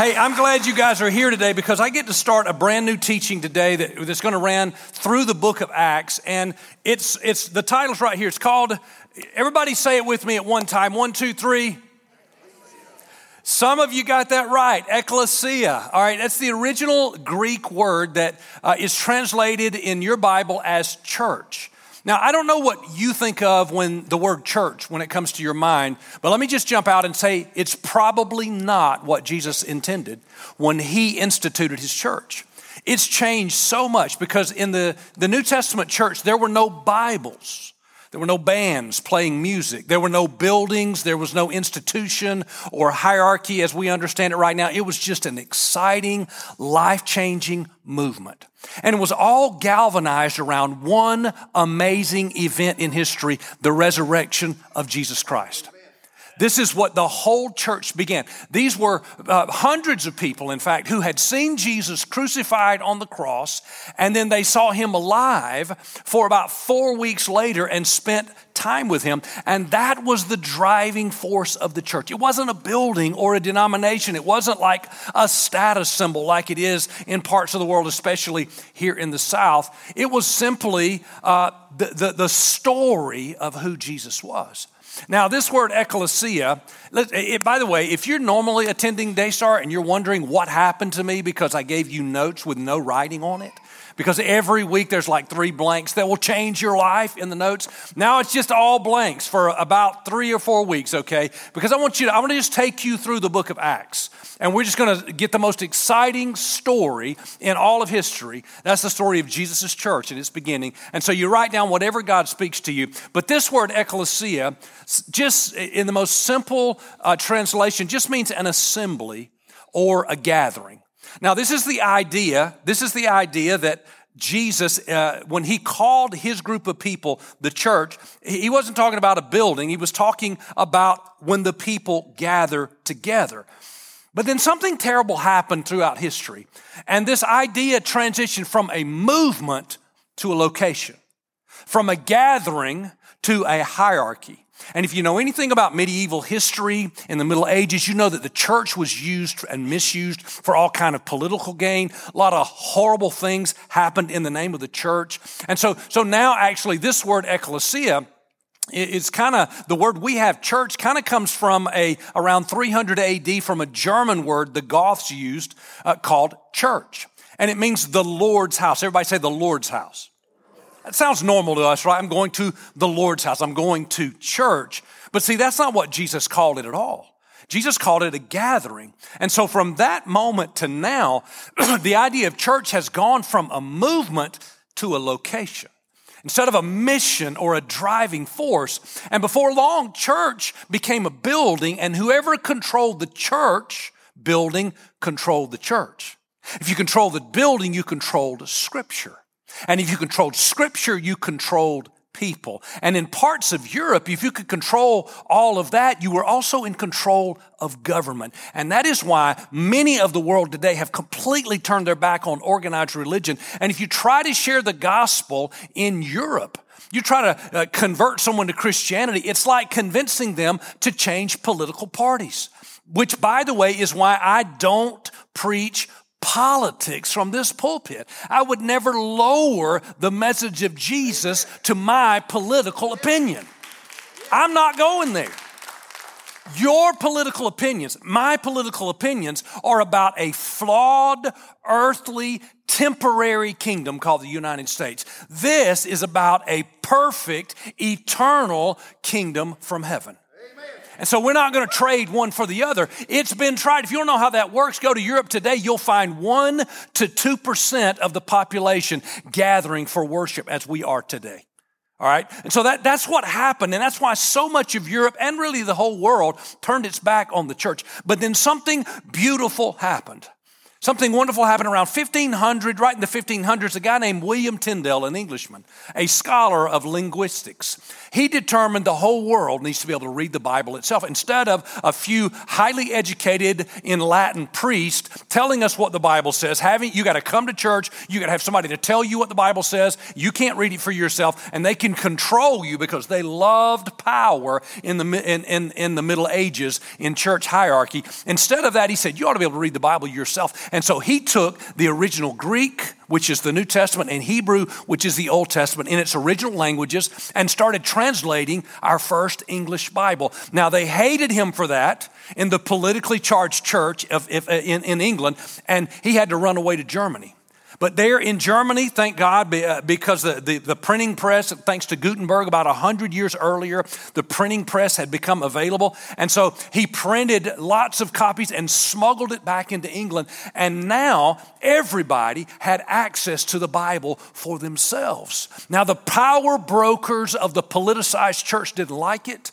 Hey, I'm glad you guys are here today because I get to start a brand new teaching today that, that's going to run through the book of Acts. And it's, it's, the title's right here. It's called, everybody say it with me at one time. One, two, three. Some of you got that right, ecclesia. All right, that's the original Greek word that uh, is translated in your Bible as church. Now, I don't know what you think of when the word church, when it comes to your mind, but let me just jump out and say it's probably not what Jesus intended when he instituted his church. It's changed so much because in the, the New Testament church, there were no Bibles. There were no bands playing music. There were no buildings. There was no institution or hierarchy as we understand it right now. It was just an exciting, life changing movement. And it was all galvanized around one amazing event in history the resurrection of Jesus Christ. This is what the whole church began. These were uh, hundreds of people, in fact, who had seen Jesus crucified on the cross, and then they saw him alive for about four weeks later and spent time with him. And that was the driving force of the church. It wasn't a building or a denomination, it wasn't like a status symbol like it is in parts of the world, especially here in the South. It was simply uh, the, the, the story of who Jesus was. Now, this word ecclesia, it, by the way, if you're normally attending Daystar and you're wondering what happened to me because I gave you notes with no writing on it, because every week there's like three blanks that will change your life in the notes. Now it's just all blanks for about three or four weeks, okay? Because I want you to, I want to just take you through the book of Acts. And we're just going to get the most exciting story in all of history. That's the story of Jesus' church and its beginning. And so you write down whatever God speaks to you. But this word, ecclesia, just in the most simple uh, translation, just means an assembly or a gathering. Now, this is the idea, this is the idea that Jesus, uh, when he called his group of people the church, he wasn't talking about a building. He was talking about when the people gather together. But then something terrible happened throughout history. And this idea transitioned from a movement to a location, from a gathering to a hierarchy. And if you know anything about medieval history in the Middle Ages, you know that the church was used and misused for all kind of political gain. A lot of horrible things happened in the name of the church. And so, so now actually this word ecclesia is kind of the word we have church kind of comes from a around 300 AD from a German word the Goths used uh, called church. And it means the Lord's house. Everybody say the Lord's house. That sounds normal to us, right? I'm going to the Lord's house. I'm going to church. But see, that's not what Jesus called it at all. Jesus called it a gathering. And so from that moment to now, the idea of church has gone from a movement to a location instead of a mission or a driving force. And before long, church became a building, and whoever controlled the church building controlled the church. If you control the building, you controlled scripture. And if you controlled scripture, you controlled people. And in parts of Europe, if you could control all of that, you were also in control of government. And that is why many of the world today have completely turned their back on organized religion. And if you try to share the gospel in Europe, you try to uh, convert someone to Christianity, it's like convincing them to change political parties. Which, by the way, is why I don't preach politics from this pulpit. I would never lower the message of Jesus to my political opinion. I'm not going there. Your political opinions, my political opinions, are about a flawed, earthly, temporary kingdom called the United States. This is about a perfect, eternal kingdom from heaven. And so we're not going to trade one for the other. It's been tried. If you don't know how that works, go to Europe today. You'll find 1 to 2% of the population gathering for worship as we are today. All right. And so that, that's what happened. And that's why so much of Europe and really the whole world turned its back on the church. But then something beautiful happened. Something wonderful happened around 1500, right in the 1500s. A guy named William Tyndale, an Englishman, a scholar of linguistics, He determined the whole world needs to be able to read the Bible itself instead of a few highly educated in Latin priests telling us what the Bible says. Having you got to come to church, you got to have somebody to tell you what the Bible says. You can't read it for yourself, and they can control you because they loved power in the in, in, in the Middle Ages in church hierarchy. Instead of that, he said you ought to be able to read the Bible yourself. And so he took the original Greek which is the New Testament, and Hebrew, which is the Old Testament, in its original languages, and started translating our first English Bible. Now, they hated him for that in the politically charged church of, in, in England, and he had to run away to Germany. But there in Germany, thank God, uh, because the, the, the printing press, thanks to Gutenberg about 100 years earlier, the printing press had become available. And so he printed lots of copies and smuggled it back into England. And now everybody had access to the Bible for themselves. Now, the power brokers of the politicized church didn't like it.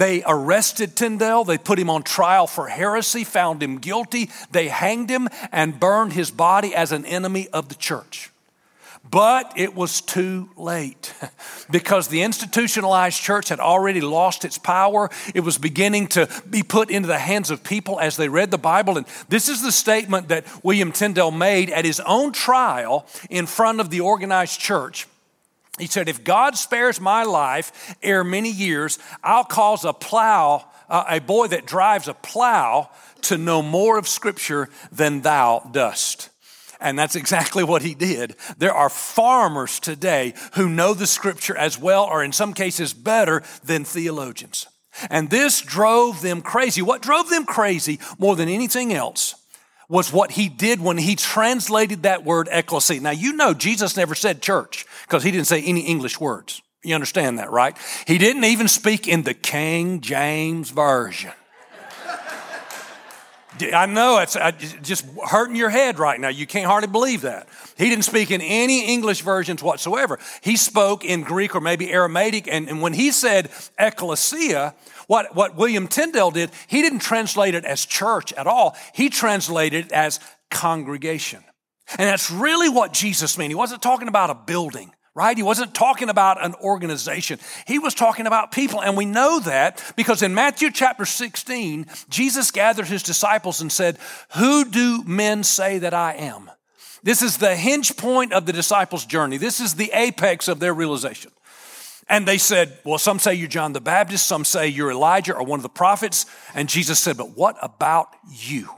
They arrested Tyndale. They put him on trial for heresy, found him guilty. They hanged him and burned his body as an enemy of the church. But it was too late because the institutionalized church had already lost its power. It was beginning to be put into the hands of people as they read the Bible. And this is the statement that William Tyndale made at his own trial in front of the organized church. He said, If God spares my life ere many years, I'll cause a plow, uh, a boy that drives a plow, to know more of Scripture than thou dost. And that's exactly what he did. There are farmers today who know the Scripture as well, or in some cases better, than theologians. And this drove them crazy. What drove them crazy more than anything else was what he did when he translated that word ecclesia. Now, you know, Jesus never said church because he didn't say any English words. You understand that, right? He didn't even speak in the King James Version. I know it's just hurting your head right now. You can't hardly believe that. He didn't speak in any English versions whatsoever. He spoke in Greek or maybe Aramaic. And, and when he said ecclesia, what, what William Tyndale did, he didn't translate it as church at all. He translated it as congregation. And that's really what Jesus meant. He wasn't talking about a building right? He wasn't talking about an organization. He was talking about people. And we know that because in Matthew chapter 16, Jesus gathered his disciples and said, Who do men say that I am? This is the hinge point of the disciples' journey. This is the apex of their realization. And they said, Well, some say you're John the Baptist, some say you're Elijah or one of the prophets. And Jesus said, But what about you?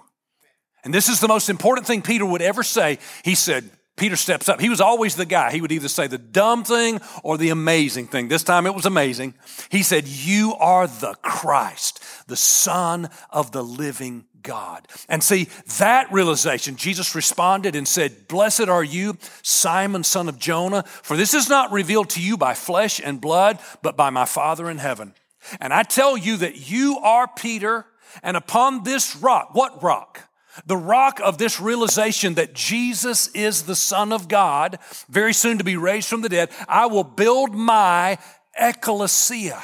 And this is the most important thing Peter would ever say. He said, Peter steps up. He was always the guy. He would either say the dumb thing or the amazing thing. This time it was amazing. He said, You are the Christ, the Son of the living God. And see, that realization, Jesus responded and said, Blessed are you, Simon, son of Jonah, for this is not revealed to you by flesh and blood, but by my Father in heaven. And I tell you that you are Peter, and upon this rock, what rock? The rock of this realization that Jesus is the Son of God, very soon to be raised from the dead, I will build my ecclesia.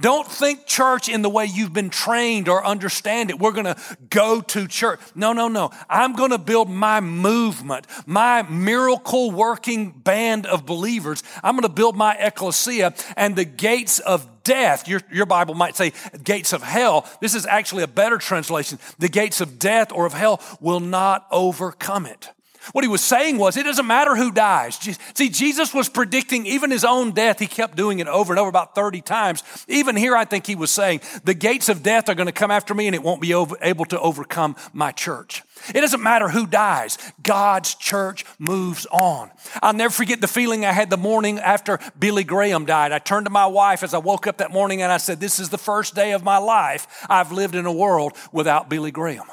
Don't think church in the way you've been trained or understand it. We're going to go to church. No, no, no. I'm going to build my movement, my miracle working band of believers. I'm going to build my ecclesia and the gates of death, your, your Bible might say gates of hell. This is actually a better translation. The gates of death or of hell will not overcome it. What he was saying was, it doesn't matter who dies. See, Jesus was predicting even his own death. He kept doing it over and over about 30 times. Even here, I think he was saying, the gates of death are going to come after me and it won't be able to overcome my church. It doesn't matter who dies. God's church moves on. I'll never forget the feeling I had the morning after Billy Graham died. I turned to my wife as I woke up that morning and I said, This is the first day of my life I've lived in a world without Billy Graham.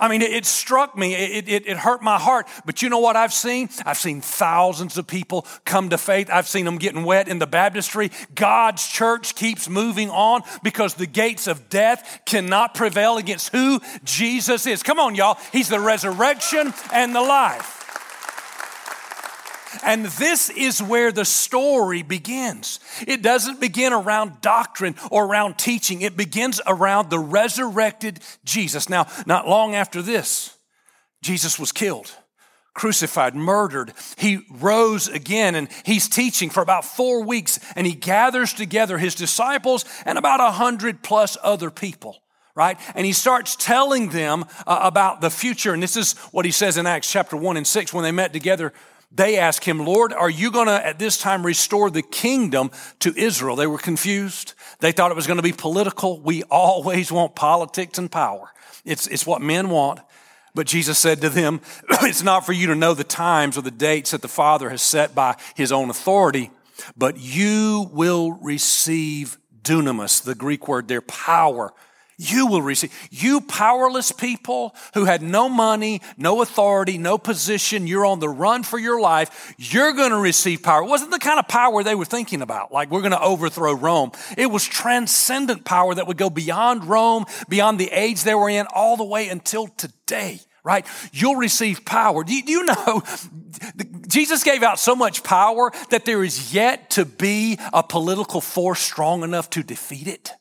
I mean, it, it struck me, it, it, it, hurt my heart. But you know what I've seen? I've seen thousands of people come to faith. I've seen them getting wet in the baptistry. God's church keeps moving on because the gates of death cannot prevail against who Jesus is. Come on, y'all. He's the resurrection and the life. And this is where the story begins. It doesn't begin around doctrine or around teaching, it begins around the resurrected Jesus. Now, not long after this, Jesus was killed crucified, murdered. He rose again and he's teaching for about four weeks and he gathers together his disciples and about a hundred plus other people right? And he starts telling them uh, about the future. And this is what he says in Acts chapter 1 and 6 when they met together. They asked him, Lord, are you going to at this time restore the kingdom to Israel? They were confused. They thought it was going to be political. We always want politics and power. It's, it's what men want. But Jesus said to them, It's not for you to know the times or the dates that the Father has set by his own authority, but you will receive dunamis, the Greek word there, power you will receive. You powerless people who had no money, no authority, no position, you're on the run for your life, you're going to receive power. It wasn't the kind of power they were thinking about, like we're going to overthrow Rome. It was transcendent power that would go beyond Rome, beyond the age they were in, all the way until today right? You'll receive power. Do you, do you, know Jesus gave out so much power that there is yet to be a political force strong enough to defeat it?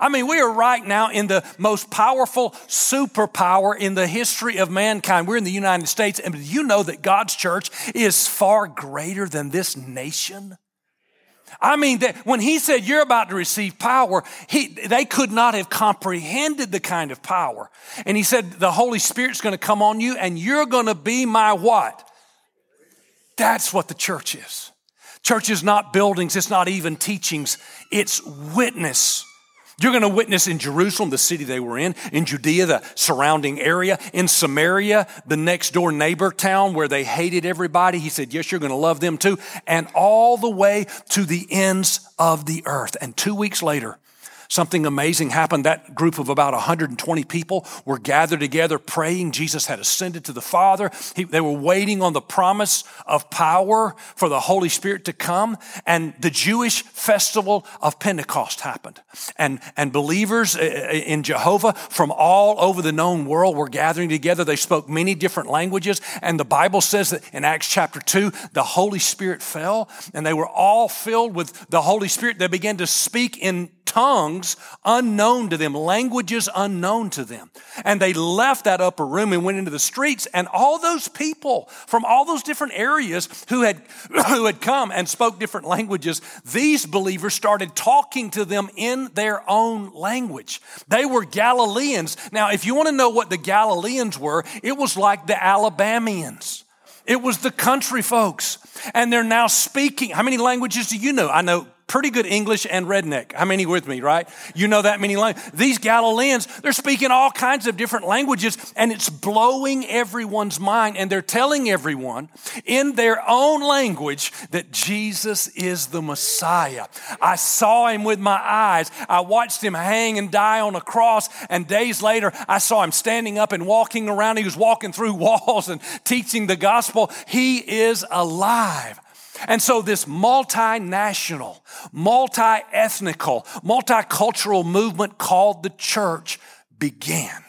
I mean, we are right now in the most powerful superpower in the history of mankind. We're in the United States, and you know that God's church is far greater than this nation? I mean, that when he said you're about to receive power, he, they could not have comprehended the kind of power. And he said the Holy Spirit's going to come on you and you're going to be my what? That's what the church is. Church is not buildings, it's not even teachings, it's witness. You're going to witness in Jerusalem, the city they were in, in Judea, the surrounding area, in Samaria, the next door neighbor town where they hated everybody. He said, Yes, you're going to love them too. And all the way to the ends of the earth. And two weeks later, Something amazing happened. That group of about 120 people were gathered together praying. Jesus had ascended to the Father. He, they were waiting on the promise of power for the Holy Spirit to come. And the Jewish festival of Pentecost happened. And, and believers uh, uh, in Jehovah from all over the known world were gathering together. They spoke many different languages. And the Bible says that in Acts chapter 2, the Holy Spirit fell and they were all filled with the Holy Spirit. They began to speak in tongues unknown to them, languages unknown to them. And they left that upper room and went into the streets, and all those people from all those different areas who had, who had come and spoke different languages, these believers started talking to them in their own language. They were Galileans. Now, if you want to know what the Galileans were, it was like the Alabamians. It was the country folks. And they're now speaking. How many languages do you know? I know pretty good English and redneck. How many with me, right? You know that many languages. These Galileans, they're speaking all kinds of different languages and it's blowing everyone's mind. And they're telling everyone in their own language that Jesus is the Messiah. I saw him with my eyes. I watched him hang and die on a cross. And days later, I saw him standing up and walking around. He was walking through walls and teaching the gospel. He is alive. And so this multinational, multi-ethnical, multicultural movement called the church began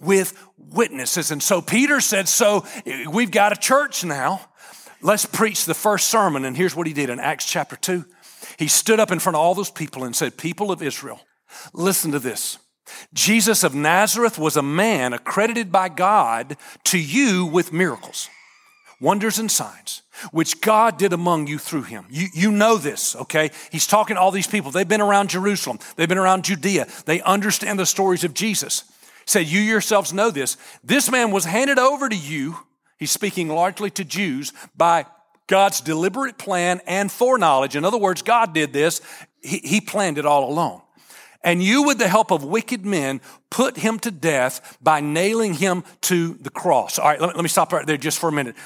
with witnesses. And so Peter said, so we've got a church now. Let's preach the first sermon. And here's what he did in Acts chapter 2. He stood up in front of all those people and said, People of Israel, listen to this. Jesus of Nazareth was a man accredited by God to you with miracles wonders and signs, which God did among you through him. You, you know this, okay? He's talking to all these people. They've been around Jerusalem, they've been around Judea, they understand the stories of Jesus. He said, You yourselves know this. This man was handed over to you, he's speaking largely to Jews, by God's deliberate plan and foreknowledge. In other words, God did this, he, he planned it all along. And you, with the help of wicked men, put him to death by nailing him to the cross. All right, let me, let me stop right there just for a minute.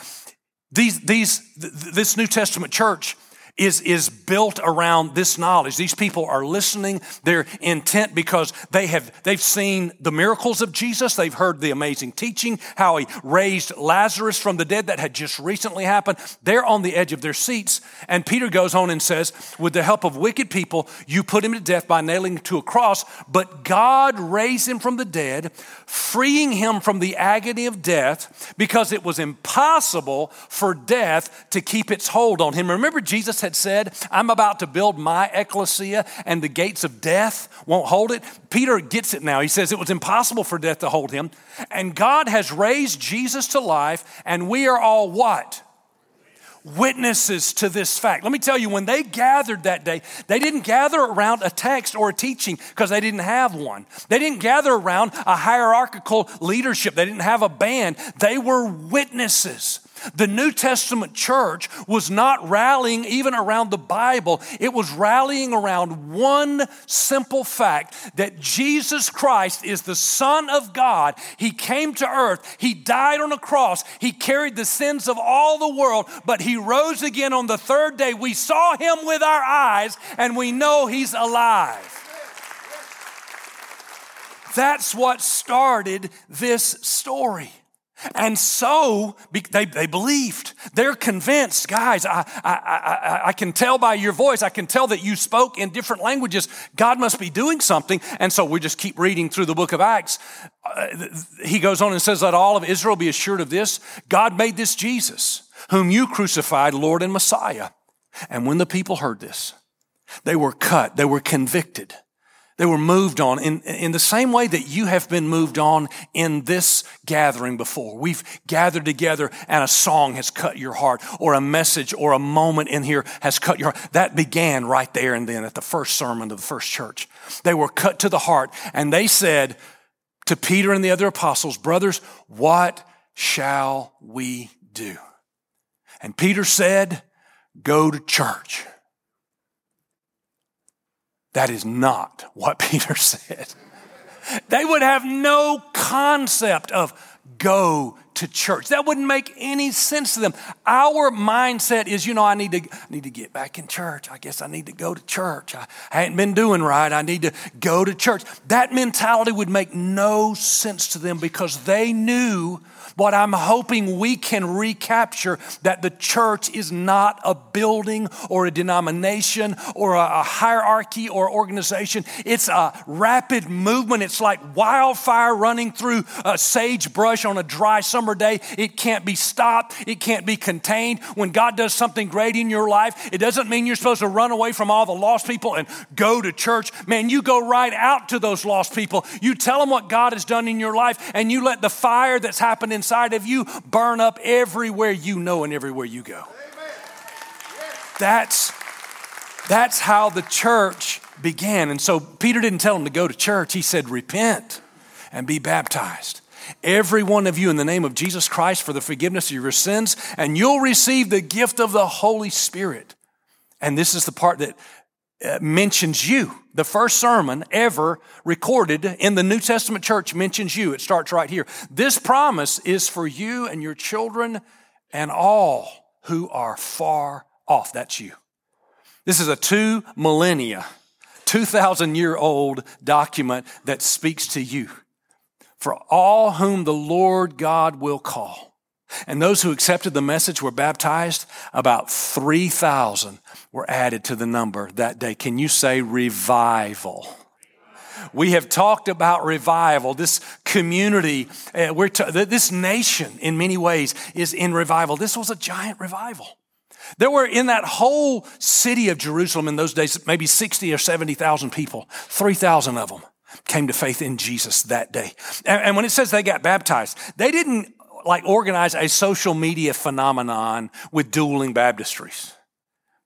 These, these, this New Testament church is, is built around this knowledge. These people are listening. They're intent because they have, they've seen the miracles of Jesus. They've heard the amazing teaching, how he raised Lazarus from the dead that had just recently happened. They're on the edge of their seats. And Peter goes on and says, with the help of wicked people, you put him to death by nailing him to a cross, but God raised him from the dead, freeing him from the agony of death because it was impossible for death to keep its hold on him. Remember, Jesus Had said, I'm about to build my ecclesia and the gates of death won't hold it. Peter gets it now. He says it was impossible for death to hold him. And God has raised Jesus to life, and we are all what? witnesses to this fact. Let me tell you, when they gathered that day, they didn't gather around a text or a teaching because they didn't have one. They didn't gather around a hierarchical leadership, they didn't have a band. They were witnesses. The New Testament church was not rallying even around the Bible. It was rallying around one simple fact that Jesus Christ is the Son of God. He came to earth. He died on a cross. He carried the sins of all the world, but he rose again on the third day. We saw him with our eyes and we know he's alive. That's what started this story. And so they, they believed. They're convinced, guys, I, I, I, I, can tell by your voice, I can tell that you spoke in different languages. God must be doing something. And so we just keep reading through the book of Acts. Uh, he goes on and says, Let all of Israel be assured of this God made this Jesus, whom you crucified, Lord and Messiah. And when the people heard this, they were cut, they were convicted. They were moved on in, in the same way that you have been moved on in this gathering before. We've gathered together and a song has cut your heart or a message or a moment in here has cut your heart. That began right there and then at the first sermon of the first church. They were cut to the heart and they said to Peter and the other apostles, brothers, what shall we do? And Peter said, go to church. That is not what Peter said. They would have no concept of go to church. That wouldn't make any sense to them. Our mindset is, you know, I need to I need to get back in church. I guess I need to go to church. I, I hadn't been doing right. I need to go to church. That mentality would make no sense to them because they knew what I'm hoping we can recapture that the church is not a building or a denomination or a, a hierarchy or organization. It's a rapid movement. It's like wildfire running through a sagebrush on a dry summer day. It can't be stopped. It can't be contained. When God does something great in your life, it doesn't mean you're supposed to run away from all the lost people and go to church. Man, you go right out to those lost people. You tell them what God has done in your life and you let the fire that's happened inside of you burn up everywhere you know and everywhere you go. That's, that's how the church began. And so Peter didn't tell them to go to church, he said, repent and be baptized. Every one of you in the name of Jesus Christ for the forgiveness of your sins, and you'll receive the gift of the Holy Spirit. And this is the part that uh, mentions you. The first sermon ever recorded in the New Testament church mentions you. It starts right here. This promise is for you and your children and all who are far off. That's you. This is a two millennia, 2,000 year old document that speaks to you. For all whom the Lord God will call. And those who accepted the message were baptized. About 3,000 were added to the number that day. Can you say revival? We have talked about revival. This community, uh, we're t- this nation, in many ways, is in revival. This was a giant revival. There were in that whole city of Jerusalem in those days, maybe 60 or 70,000 people. 3,000 of them came to faith in Jesus that day. And, and when it says they got baptized, they didn't like organize a social media phenomenon with dueling baptistries.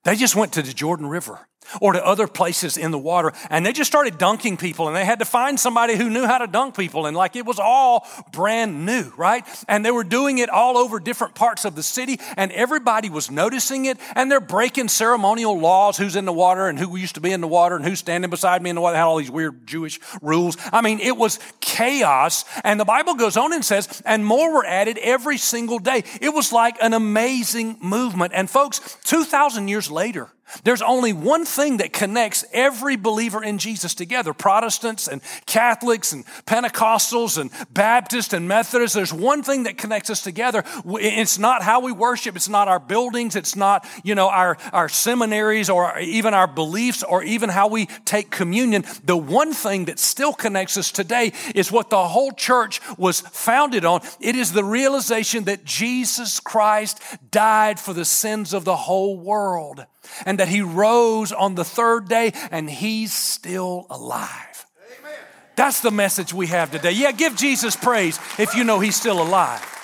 They just went to the Jordan River or to other places in the water. And they just started dunking people and they had to find somebody who knew how to dunk people. And like it was all brand new, right? And they were doing it all over different parts of the city and everybody was noticing it and they're breaking ceremonial laws who's in the water and who used to be in the water and who's standing beside me in the water. They had all these weird Jewish rules. I mean, it was chaos. And the Bible goes on and says, and more were added every single day. It was like an amazing movement. And folks, 2,000 years later, There's only one thing that connects every believer in Jesus together Protestants and Catholics and Pentecostals and Baptists and Methodists. There's one thing that connects us together. It's not how we worship, it's not our buildings, it's not, you know, our, our seminaries or even our beliefs or even how we take communion. The one thing that still connects us today is what the whole church was founded on it is the realization that Jesus Christ died for the sins of the whole world and that he rose on the third day and he's still alive. Amen. That's the message we have today. Yeah, give Jesus praise if you know he's still alive.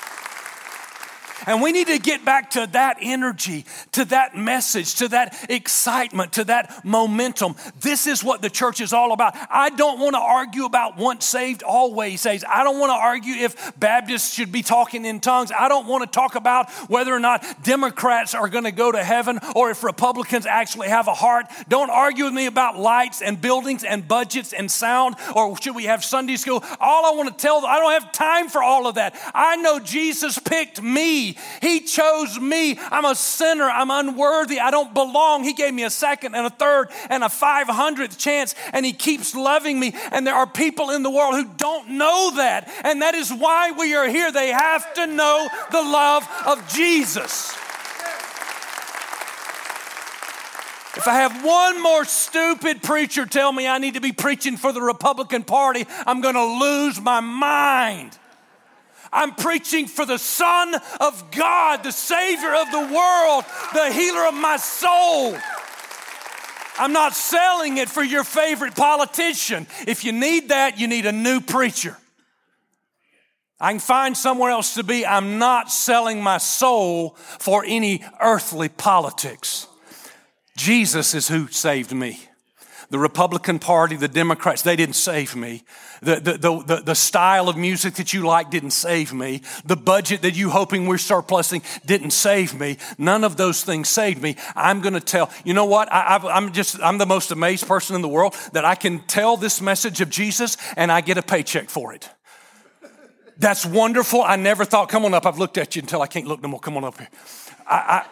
And we need to get back to that energy, to that message, to that excitement, to that momentum. This is what the church is all about. I don't want to argue about once saved, always saved. I don't want to argue if Baptists should be talking in tongues. I don't want to talk about whether or not Democrats are going to go to heaven or if Republicans actually have a heart. Don't argue with me about lights and buildings and budgets and sound or should we have Sunday school. All I want to tell, them, I don't have time for all of that. I know Jesus picked me he chose me. I'm a sinner. I'm unworthy. I don't belong. He gave me a second and a third and a 500th chance, and He keeps loving me. And there are people in the world who don't know that. And that is why we are here. They have to know the love of Jesus. If I have one more stupid preacher tell me I need to be preaching for the Republican Party, I'm going to lose my mind. I'm preaching for the Son of God, the Savior of the world, the healer of my soul. I'm not selling it for your favorite politician. If you need that, you need a new preacher. I can find somewhere else to be. I'm not selling my soul for any earthly politics. Jesus is who saved me. The Republican Party, the Democrats, they didn't save me. The, the, the, the, style of music that you like didn't save me. The budget that you hoping we're surplusing didn't save me. None of those things saved me. I'm going to tell, you know what? I, I'm just, I'm the most amazed person in the world that I can tell this message of Jesus and I get a paycheck for it. That's wonderful. I never thought, come on up. I've looked at you until I can't look no more. Come on up here. I, I,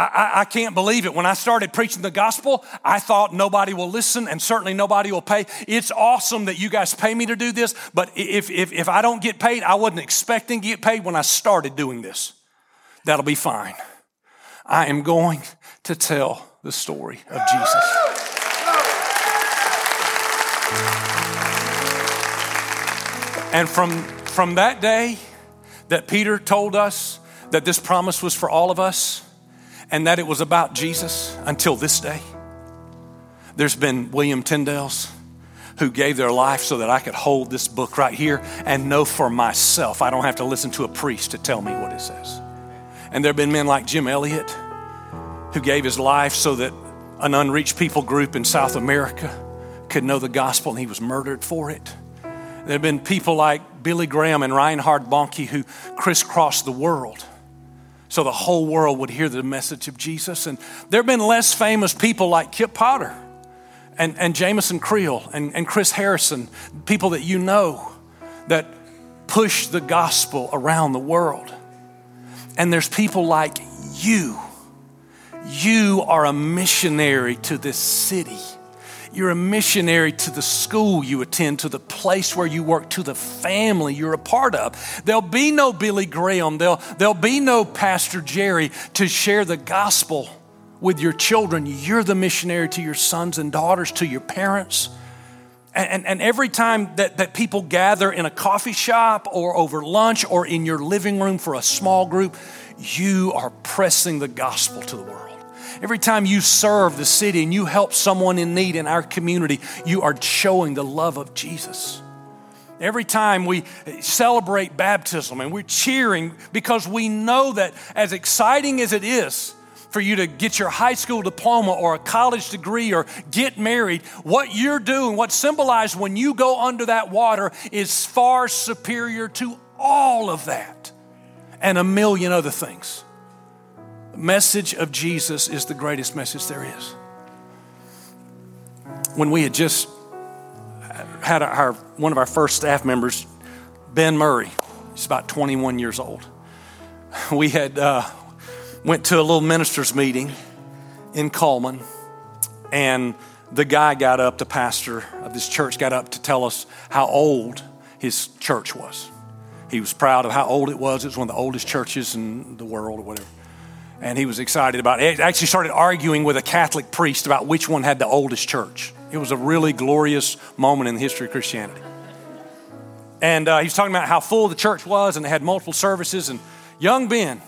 I, can't believe it. When I started preaching the gospel, I thought nobody will listen and certainly nobody will pay. It's awesome that you guys pay me to do this, but if, if, if I don't get paid, I wasn't expecting to get paid when I started doing this. That'll be fine. I am going to tell the story of Jesus. And from, from that day that Peter told us that this promise was for all of us, and that it was about Jesus until this day. There's been William Tyndales who gave their life so that I could hold this book right here and know for myself. I don't have to listen to a priest to tell me what it says. And there have been men like Jim Elliot who gave his life so that an unreached people group in South America could know the gospel and he was murdered for it. There have been people like Billy Graham and Reinhard Bonnke who crisscrossed the world so the whole world would hear the message of Jesus. And there have been less famous people like Kip Potter and, and Jameson Creel and, and Chris Harrison, people that you know that push the gospel around the world. And there's people like you. You are a missionary to this city. You're a missionary to the school you attend, to the place where you work, to the family you're a part of. There'll be no Billy Graham, there'll, there'll be no Pastor Jerry to share the gospel with your children. You're the missionary to your sons and daughters, to your parents. And, and, and, every time that, that people gather in a coffee shop or over lunch or in your living room for a small group, you are pressing the gospel to the world. Every time you serve the city and you help someone in need in our community, you are showing the love of Jesus. Every time we celebrate baptism and we're cheering because we know that as exciting as it is for you to get your high school diploma or a college degree or get married, what you're doing, what's symbolized when you go under that water is far superior to all of that and a million other things message of Jesus is the greatest message there is. When we had just had our, one of our first staff members, Ben Murray, he's about 21 years old. We had uh, went to a little ministers meeting, in Cullman, and the guy got up, the pastor of this church got up to tell us how old his church was. He was proud of how old it was. It was one of the oldest churches in the world or whatever. And he was excited about it. He actually started arguing with a Catholic priest about which one had the oldest church. It was a really glorious moment in the history of Christianity. And uh, he was talking about how full the church was and they had multiple services. And young Ben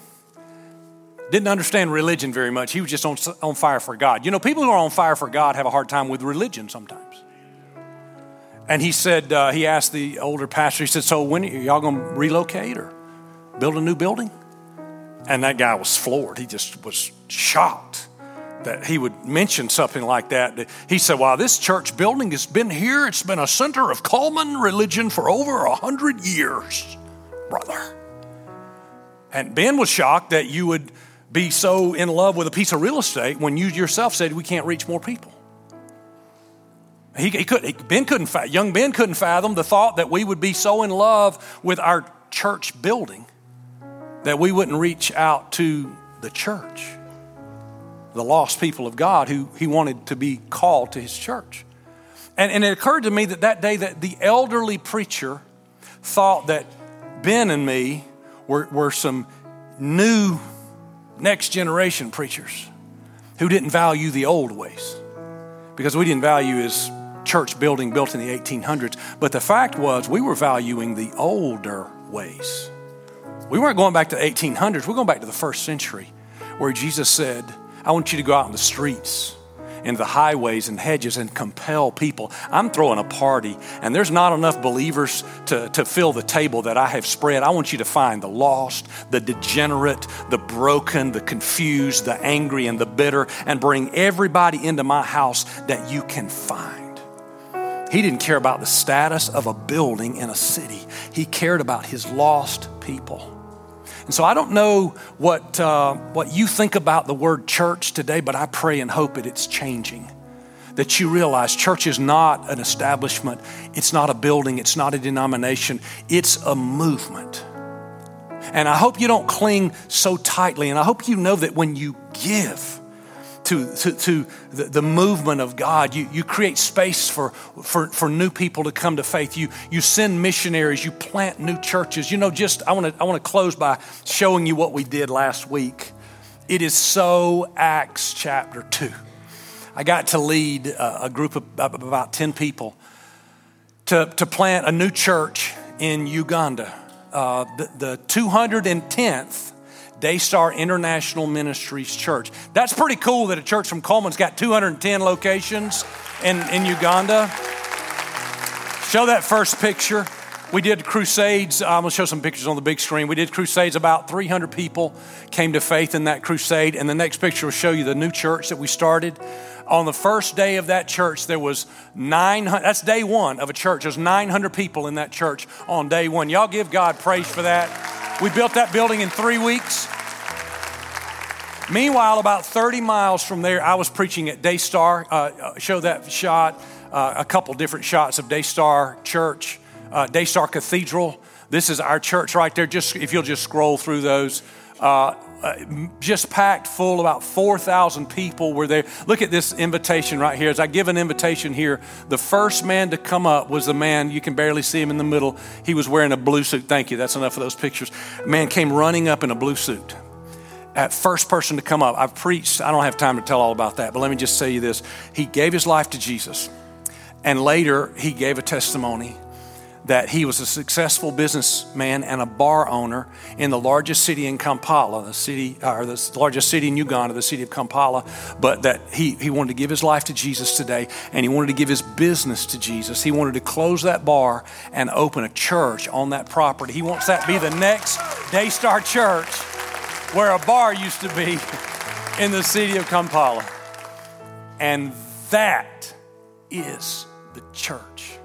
didn't understand religion very much. He was just on, on fire for God. You know, people who are on fire for God have a hard time with religion sometimes. And he said, uh, he asked the older pastor, he said, So when y'all going to relocate or build a new building? And that guy was floored. He just was shocked that he would mention something like that. He said, Wow, this church building has been here. It's been a center of Cullman religion for over a hundred years, brother. And Ben was shocked that you would be so in love with a piece of real estate when you yourself said we can't reach more people. He, he could, he, ben couldn't, young Ben couldn't fathom the thought that we would be so in love with our church building that we wouldn't reach out to the church, the lost people of God who he wanted to be called to his church. And, and it occurred to me that that day that the elderly preacher thought that Ben and me were, were some new next generation preachers who didn't value the old ways because we didn't value his church building built in the 1800s. But the fact was, we were valuing the older ways. We weren't going back to the 1800s, we're going back to the first century where Jesus said, I want you to go out in the streets in the highways and hedges and compel people. I'm throwing a party, and there's not enough believers to, to fill the table that I have spread. I want you to find the lost, the degenerate, the broken, the confused, the angry, and the bitter, and bring everybody into my house that you can find. He didn't care about the status of a building in a city, he cared about his lost people. And so I don't know what, uh, what you think about the word church today, but I pray and hope that it's changing. That you realize church is not an establishment, it's not a building, it's not a denomination, it's a movement. And I hope you don't cling so tightly, and I hope you know that when you give, to, to, to the, the, movement of God. You, you create space for, for, for new people to come to faith. You, you send missionaries. You plant new churches. You know, just I want to I want to close by showing you what we did last week. It is so Acts chapter 2. I got to lead a, a group of about 10 people to, to plant a new church in Uganda. Uh, the, the 210th Daystar International Ministries Church. That's pretty cool that a church from Cullman's got 210 locations in, in Uganda. Show that first picture. We did crusades. I'm going to show some pictures on the big screen. We did crusades. About 300 people came to faith in that crusade. And the next picture will show you the new church that we started. On the first day of that church, there was 900. That's day one of a church. There's 900 people in that church on day one. Y'all give God praise for that. We built that building in three weeks. Meanwhile, about 30 miles from there, I was preaching at Daystar. Uh, uh, show that shot, uh, a couple different shots of Daystar Church, uh, Daystar Cathedral. This is our church right there. Just if you'll just scroll through those. Uh, uh, just packed full, about 4,000 people were there. Look at this invitation right here. As I give an invitation here, the first man to come up was the man, you can barely see him in the middle. He was wearing a blue suit. Thank you, that's enough of those pictures. A Man came running up in a blue suit. At first person to come up, I've preached, I don't have time to tell all about that, but let me just say you this. He gave his life to Jesus, and later he gave a testimony that he was a successful businessman and a bar owner in the largest city in Kampala, the city or the largest city in Uganda, the city of Kampala, but that he, he wanted to give his life to Jesus today and he wanted to give his business to Jesus. He wanted to close that bar and open a church on that property. He wants that to be the next Daystar Church where a bar used to be in the city of Kampala. And that is the church.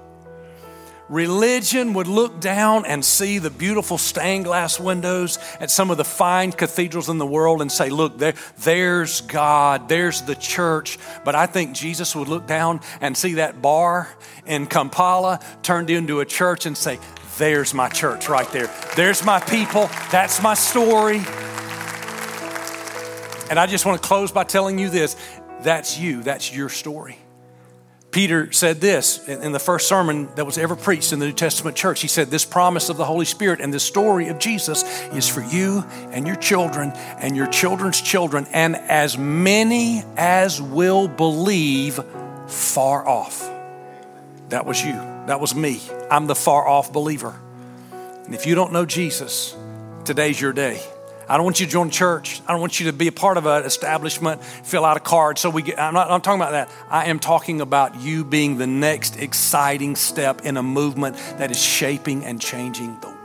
Religion would look down and see the beautiful stained glass windows at some of the fine cathedrals in the world and say, Look, there, there's God, there's the church. But I think Jesus would look down and see that bar in Kampala turned into a church and say, There's my church right there. There's my people. That's my story. And I just want to close by telling you this that's you, that's your story. Peter said this in the first sermon that was ever preached in the New Testament church. He said, This promise of the Holy Spirit and this story of Jesus is for you and your children and your children's children, and as many as will believe far off. That was you. That was me. I'm the far off believer. And if you don't know Jesus, today's your day. I don't want you to join church. I don't want you to be a part of an establishment, fill out a card. So we get, I'm not I'm talking about that. I am talking about you being the next exciting step in a movement that is shaping and changing the